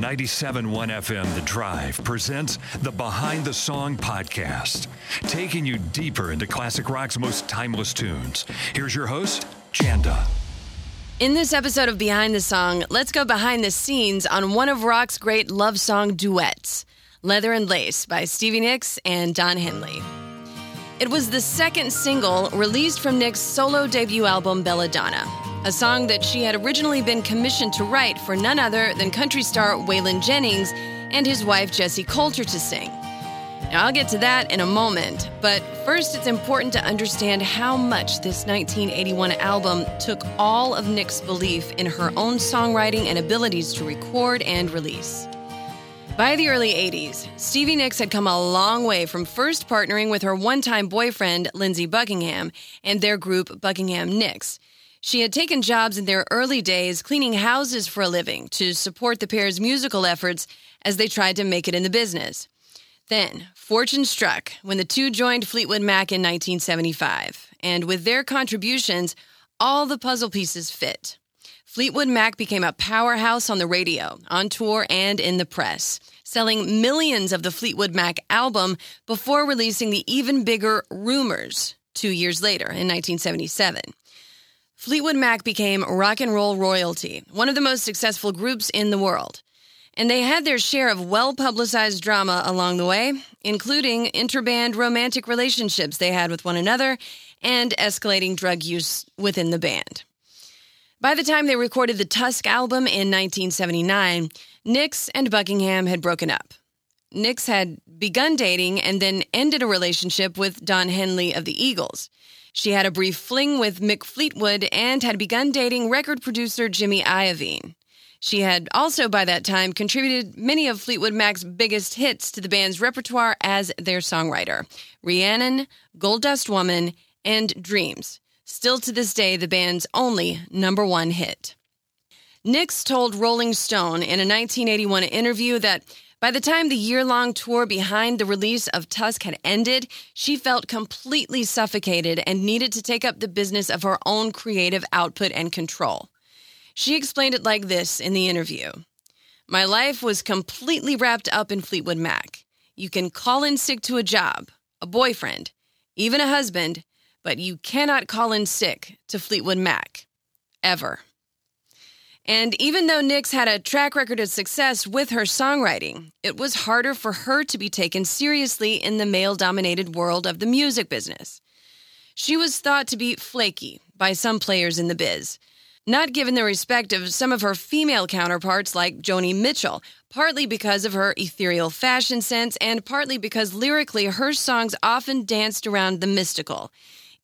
97.1 FM The Drive presents the Behind the Song podcast, taking you deeper into classic rock's most timeless tunes. Here's your host, Janda. In this episode of Behind the Song, let's go behind the scenes on one of rock's great love song duets, Leather and Lace by Stevie Nicks and Don Henley. It was the second single released from Nicks' solo debut album Belladonna, a song that she had originally been commissioned to write for none other than country star Waylon Jennings and his wife Jessi Colter to sing. Now, I'll get to that in a moment, but first it's important to understand how much this 1981 album took all of Nicks' belief in her own songwriting and abilities to record and release. By the early 80s, Stevie Nicks had come a long way from first partnering with her one time boyfriend, Lindsey Buckingham, and their group, Buckingham Nicks. She had taken jobs in their early days cleaning houses for a living to support the pair's musical efforts as they tried to make it in the business. Then, fortune struck when the two joined Fleetwood Mac in 1975, and with their contributions, all the puzzle pieces fit. Fleetwood Mac became a powerhouse on the radio, on tour, and in the press, selling millions of the Fleetwood Mac album before releasing the even bigger Rumours two years later in 1977. Fleetwood Mac became rock and roll royalty, one of the most successful groups in the world. And they had their share of well publicized drama along the way, including interband romantic relationships they had with one another and escalating drug use within the band. By the time they recorded the Tusk album in 1979, Nicks and Buckingham had broken up. Nicks had begun dating and then ended a relationship with Don Henley of the Eagles. She had a brief fling with Mick Fleetwood and had begun dating record producer Jimmy Iovine. She had also, by that time, contributed many of Fleetwood Mac's biggest hits to the band's repertoire as their songwriter Rhiannon, Gold Dust Woman, and Dreams, still to this day the band's only number one hit. Nicks told Rolling Stone in a 1981 interview that by the time the year long tour behind the release of Tusk had ended, she felt completely suffocated and needed to take up the business of her own creative output and control. She explained it like this in the interview My life was completely wrapped up in Fleetwood Mac. You can call in sick to a job, a boyfriend, even a husband, but you cannot call in sick to Fleetwood Mac. Ever. And even though Nicks had a track record of success with her songwriting, it was harder for her to be taken seriously in the male dominated world of the music business. She was thought to be flaky by some players in the biz, not given the respect of some of her female counterparts like Joni Mitchell, partly because of her ethereal fashion sense and partly because lyrically her songs often danced around the mystical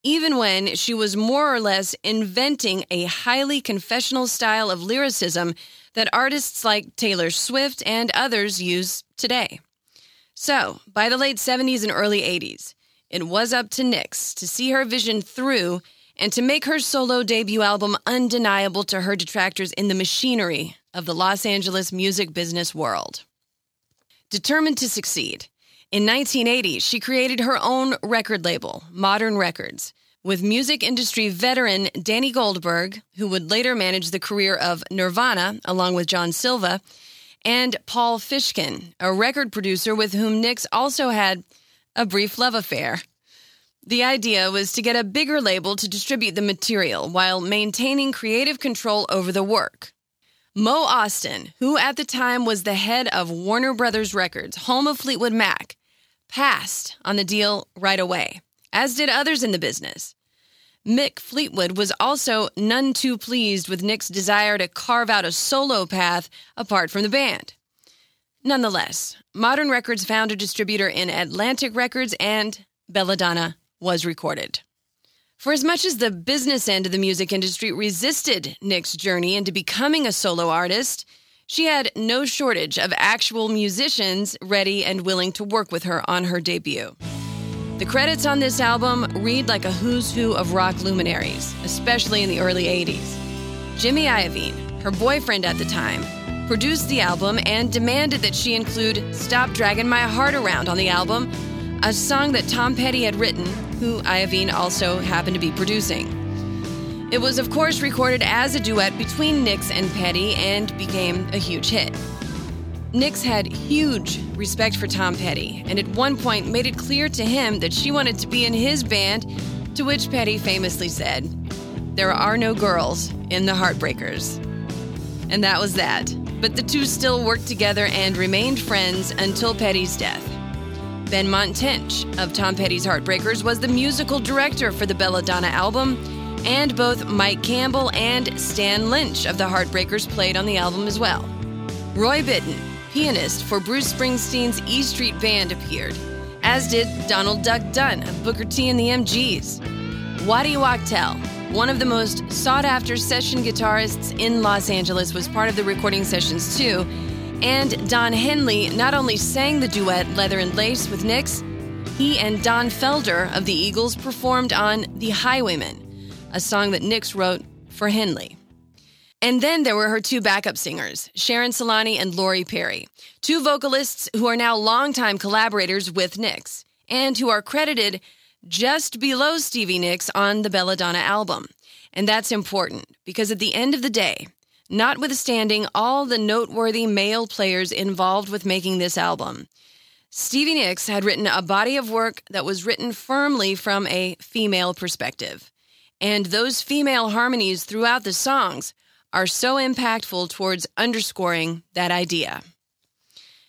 even when she was more or less inventing a highly confessional style of lyricism that artists like Taylor Swift and others use today. So, by the late 70s and early 80s, it was up to Nicks to see her vision through and to make her solo debut album undeniable to her detractors in the machinery of the Los Angeles music business world. Determined to succeed, in 1980, she created her own record label, Modern Records, with music industry veteran Danny Goldberg, who would later manage the career of Nirvana along with John Silva, and Paul Fishkin, a record producer with whom Nicks also had a brief love affair. The idea was to get a bigger label to distribute the material while maintaining creative control over the work. Mo Ostin, who at the time was the head of Warner Brothers Records, home of Fleetwood Mac, passed on the deal right away, as did others in the business. Mick Fleetwood was also none too pleased with Nicks' desire to carve out a solo path apart from the band. Nonetheless, Modern Records found a distributor in Atlantic Records and Belladonna was recorded. For as much as the business end of the music industry resisted Nicks' journey into becoming a solo artist, she had no shortage of actual musicians ready and willing to work with her on her debut. The credits on this album read like a who's who of rock luminaries, especially in the early 80s. Jimmy Iovine, her boyfriend at the time, produced the album and demanded that she include Stop Dragging My Heart Around on the album, a song that Tom Petty had written, who Iovine also happened to be producing. It was, of course, recorded as a duet between Nicks and Petty and became a huge hit. Nicks had huge respect for Tom Petty, and at one point made it clear to him that she wanted to be in his band, to which Petty famously said, There are no girls in the Heartbreakers. And that was that. But the two still worked together and remained friends until Petty's death. Benmont Tench of Tom Petty's Heartbreakers was the musical director for the Belladonna album, and both Mike Campbell and Stan Lynch of the Heartbreakers played on the album as well. Roy Bittan pianist for Bruce Springsteen's E Street Band appeared, as did Donald Duck Dunn of Booker T and the MGs. Waddy Wachtel, one of the most sought after session guitarists in Los Angeles, was part of the recording sessions too. And Don Henley not only sang the duet Leather and Lace with Nicks, he and Don Felder of the Eagles performed on The Highwayman, a song that Nicks wrote for Henley. And then there were her two backup singers, Sharon Celani and Lori Perry, two vocalists who are now longtime collaborators with Nicks and who are credited just below Stevie Nicks on the Belladonna album. And that's important because at the end of the day, notwithstanding all the noteworthy male players involved with making this album, Stevie Nicks had written a body of work that was written firmly from a female perspective. And those female harmonies throughout the songs are so impactful towards underscoring that idea.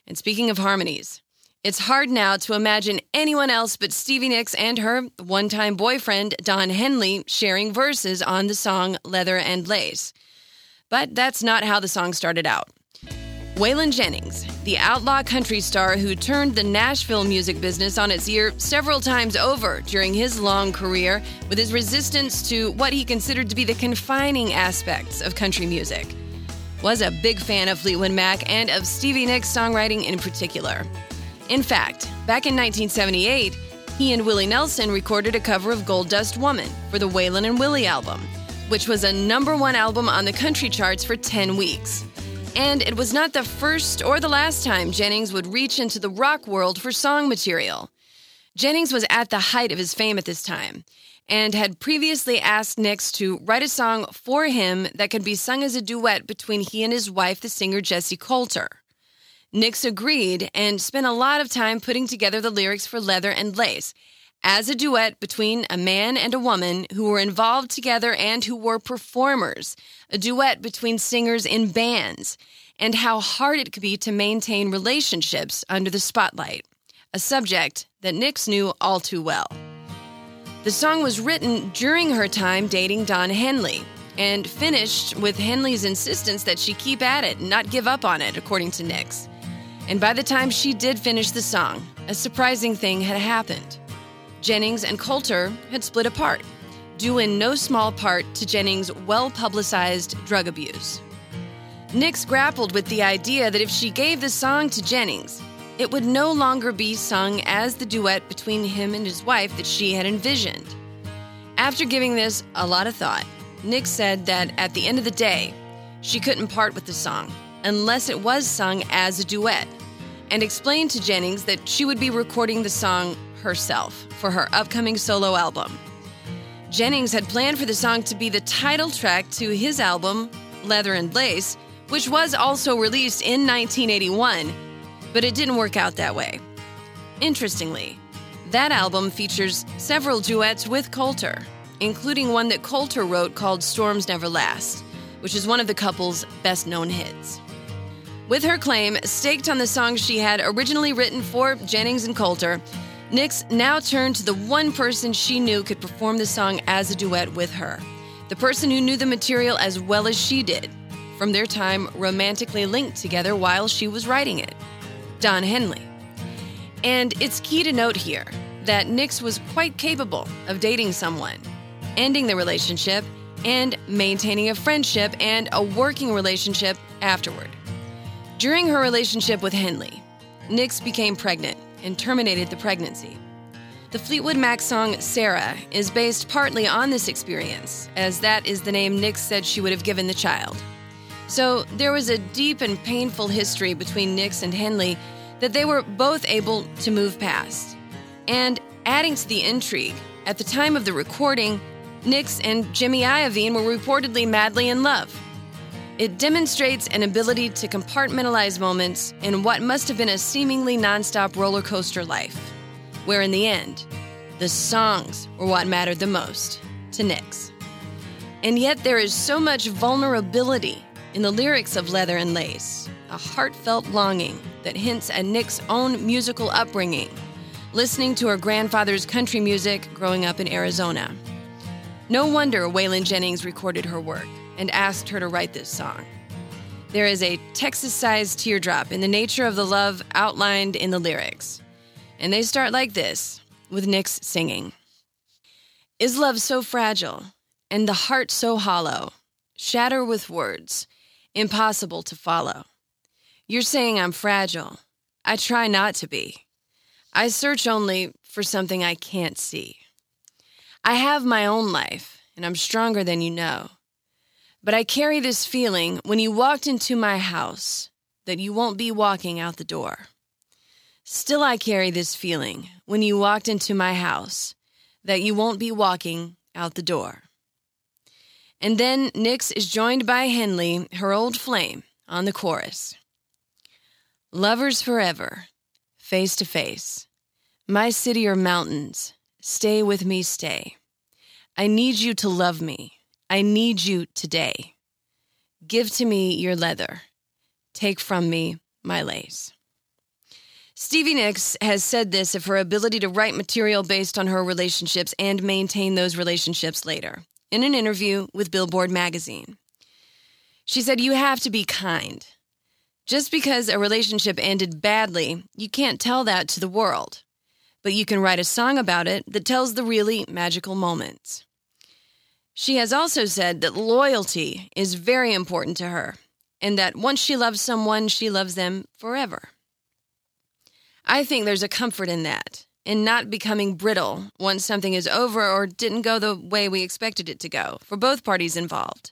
And speaking of harmonies, it's hard now to imagine anyone else but Stevie Nicks and her one time boyfriend, Don Henley, sharing verses on the song Leather and Lace. But that's not how the song started out. Waylon Jennings, the outlaw country star who turned the Nashville music business on its ear several times over during his long career with his resistance to what he considered to be the confining aspects of country music, was a big fan of Fleetwood Mac and of Stevie Nicks' songwriting in particular. In fact, back in 1978, he and Willie Nelson recorded a cover of Gold Dust Woman for the Waylon and Willie album, which was a number one album on the country charts for 10 weeks. And it was not the first or the last time Jennings would reach into the rock world for song material. Jennings was at the height of his fame at this time and had previously asked Nicks to write a song for him that could be sung as a duet between he and his wife, the singer Jessi Colter. Nicks agreed and spent a lot of time putting together the lyrics for Leather and Lace as a duet between a man and a woman who were involved together and who were performers, a duet between singers in bands, and how hard it could be to maintain relationships under the spotlight, a subject that Nicks knew all too well. The song was written during her time dating Don Henley and finished with Henley's insistence that she keep at it and not give up on it, according to Nicks. And by the time she did finish the song, a surprising thing had happened. Jennings and Colter had split apart, due in no small part to Jennings' well publicized drug abuse. Nicks grappled with the idea that if she gave the song to Jennings, it would no longer be sung as the duet between him and his wife that she had envisioned. After giving this a lot of thought, Nicks said that at the end of the day, she couldn't part with the song unless it was sung as a duet, and explained to Jennings that she would be recording the song herself for her upcoming solo album. Jennings had planned for the song to be the title track to his album, Leather and Lace, which was also released in 1981, but it didn't work out that way. Interestingly, that album features several duets with Colter, including one that Colter wrote called Storms Never Last, which is one of the couple's best known hits. With her claim staked on the song she had originally written for Jennings and Colter, Nicks now turned to the one person she knew could perform the song as a duet with her, the person who knew the material as well as she did, from their time romantically linked together while she was writing it Don Henley. And it's key to note here that Nicks was quite capable of dating someone, ending the relationship, and maintaining a friendship and a working relationship afterward. During her relationship with Henley, Nicks became pregnant and terminated the pregnancy. The Fleetwood Mac song Sarah is based partly on this experience, as that is the name Nicks said she would have given the child. So there was a deep and painful history between Nicks and Henley that they were both able to move past. And adding to the intrigue, at the time of the recording, Nicks and Jimmy Iovine were reportedly madly in love. It demonstrates an ability to compartmentalize moments in what must have been a seemingly nonstop roller coaster life where in the end, the songs were what mattered the most to Nicks. And yet, there is so much vulnerability in the lyrics of Leather and Lace, a heartfelt longing that hints at Nicks' own musical upbringing, listening to her grandfather's country music growing up in Arizona. No wonder Waylon Jennings recorded her work and asked her to write this song. There is a Texas sized teardrop in the nature of the love outlined in the lyrics. And they start like this with Nicks singing Is love so fragile and the heart so hollow? Shatter with words, impossible to follow. You're saying I'm fragile. I try not to be. I search only for something I can't see. I have my own life, and I'm stronger than you know. But I carry this feeling when you walked into my house that you won't be walking out the door. Still, I carry this feeling when you walked into my house that you won't be walking out the door. And then Nicks is joined by Henley, her old flame, on the chorus. Lovers forever, face to face. My city or mountains, stay with me, stay. I need you to love me. I need you today. Give to me your leather. Take from me my lace. Stevie Nicks has said this of her ability to write material based on her relationships and maintain those relationships later in an interview with Billboard magazine. She said, You have to be kind. Just because a relationship ended badly, you can't tell that to the world. But you can write a song about it that tells the really magical moments. She has also said that loyalty is very important to her, and that once she loves someone, she loves them forever. I think there's a comfort in that, in not becoming brittle once something is over or didn't go the way we expected it to go, for both parties involved.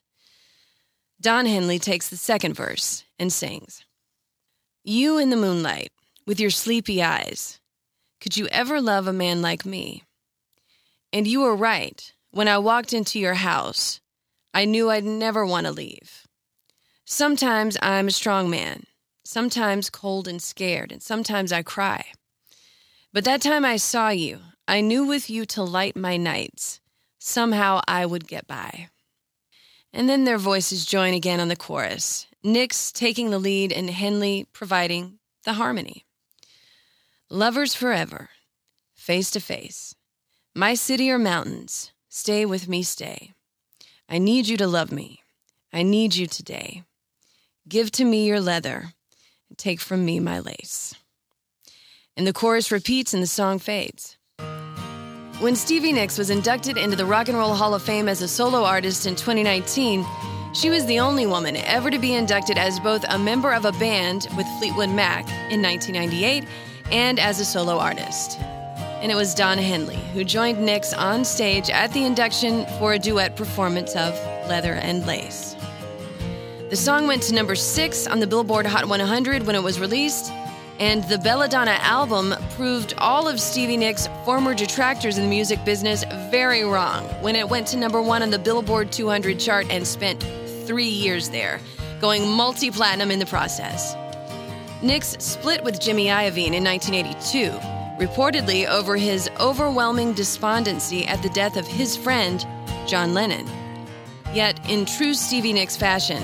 Don Henley takes the second verse and sings You in the moonlight, with your sleepy eyes, could you ever love a man like me? And you are right. When I walked into your house, I knew I'd never want to leave. Sometimes I'm a strong man sometimes cold and scared, and sometimes I cry. But that time I saw you, I knew with you to light my nights, somehow I would get by. And then their voices join again on the chorus, Nicks taking the lead and Henley providing the harmony. Lovers forever, face to face. My city or mountains, stay with me, stay. I need you to love me. I need you today. Give to me your leather. And take from me my lace. And the chorus repeats and the song fades. When Stevie Nicks was inducted into the Rock and Roll Hall of Fame as a solo artist in 2019, she was the only woman ever to be inducted as both a member of a band with Fleetwood Mac in 1998 and as a solo artist. And it was Don Henley who joined Nicks on stage at the induction for a duet performance of Leather and Lace. The song went to number six on the Billboard Hot 100 when it was released, and the Belladonna album proved all of Stevie Nicks' former detractors in the music business very wrong when it went to number one on the Billboard 200 chart and spent three years there, going multi platinum in the process. Nicks split with Jimmy Iovine in 1982, reportedly over his overwhelming despondency at the death of his friend, John Lennon. Yet, in true Stevie Nicks fashion,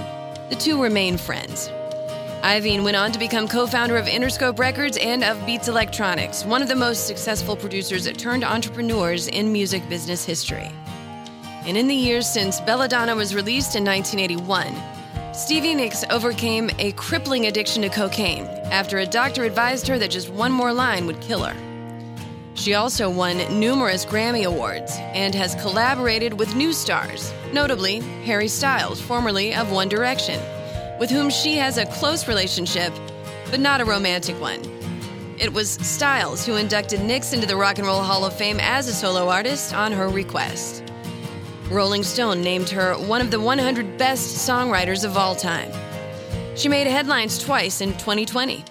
the two remain friends. Iovine went on to become co founder of Interscope Records and of Beats Electronics, one of the most successful producers turned entrepreneurs in music business history. And in the years since Belladonna was released in 1981, Stevie Nicks overcame a crippling addiction to cocaine after a doctor advised her that just one more line would kill her. She also won numerous Grammy Awards and has collaborated with new stars, notably Harry Styles, formerly of One Direction, with whom she has a close relationship, but not a romantic one. It was Styles who inducted Nicks into the Rock and Roll Hall of Fame as a solo artist on her request. Rolling Stone named her one of the 100 best songwriters of all time. She made headlines twice in 2020.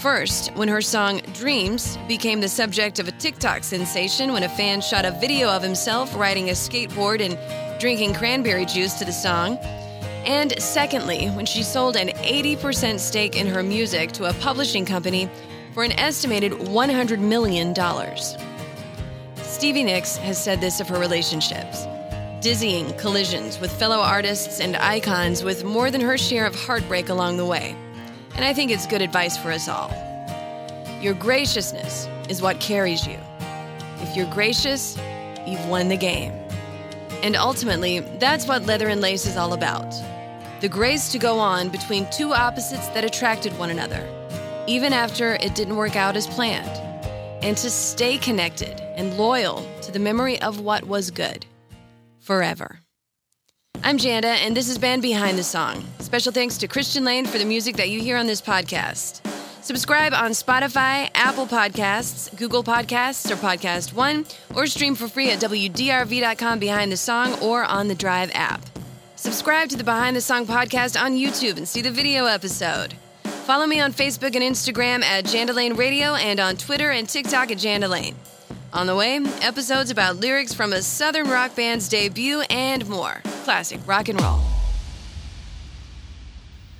First, when her song Dreams became the subject of a TikTok sensation when a fan shot a video of himself riding a skateboard and drinking cranberry juice to the song. And secondly, when she sold an 80% stake in her music to a publishing company for an estimated $100 million. Stevie Nicks has said this of her relationships dizzying collisions with fellow artists and icons with more than her share of heartbreak along the way. And I think it's good advice for us all. Your graciousness is what carries you. If you're gracious, you've won the game. And ultimately, that's what Leather and Lace is all about the grace to go on between two opposites that attracted one another even after it didn't work out as planned, and to stay connected and loyal to the memory of what was good forever. I'm Janda, and this is been Behind the Song. Special thanks to Christian Lane for the music that you hear on this podcast. Subscribe on Spotify, Apple Podcasts, Google Podcasts, or Podcast One, or stream for free at WDRV.com behind the song or on the Drive app. Subscribe to the Behind the Song podcast on YouTube and see the video episode. Follow me on Facebook and Instagram at Jandalane Radio and on Twitter and TikTok at Jandalane. On the way, episodes about lyrics from a Southern rock band's debut and more. Classic rock and roll.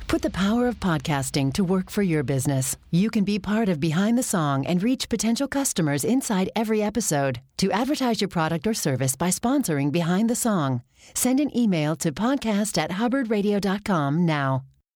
Put the power of podcasting to work for your business. You can be part of Behind the Song and reach potential customers inside every episode. To advertise your product or service by sponsoring Behind the Song, send an email to podcast at hubbardradio.com now.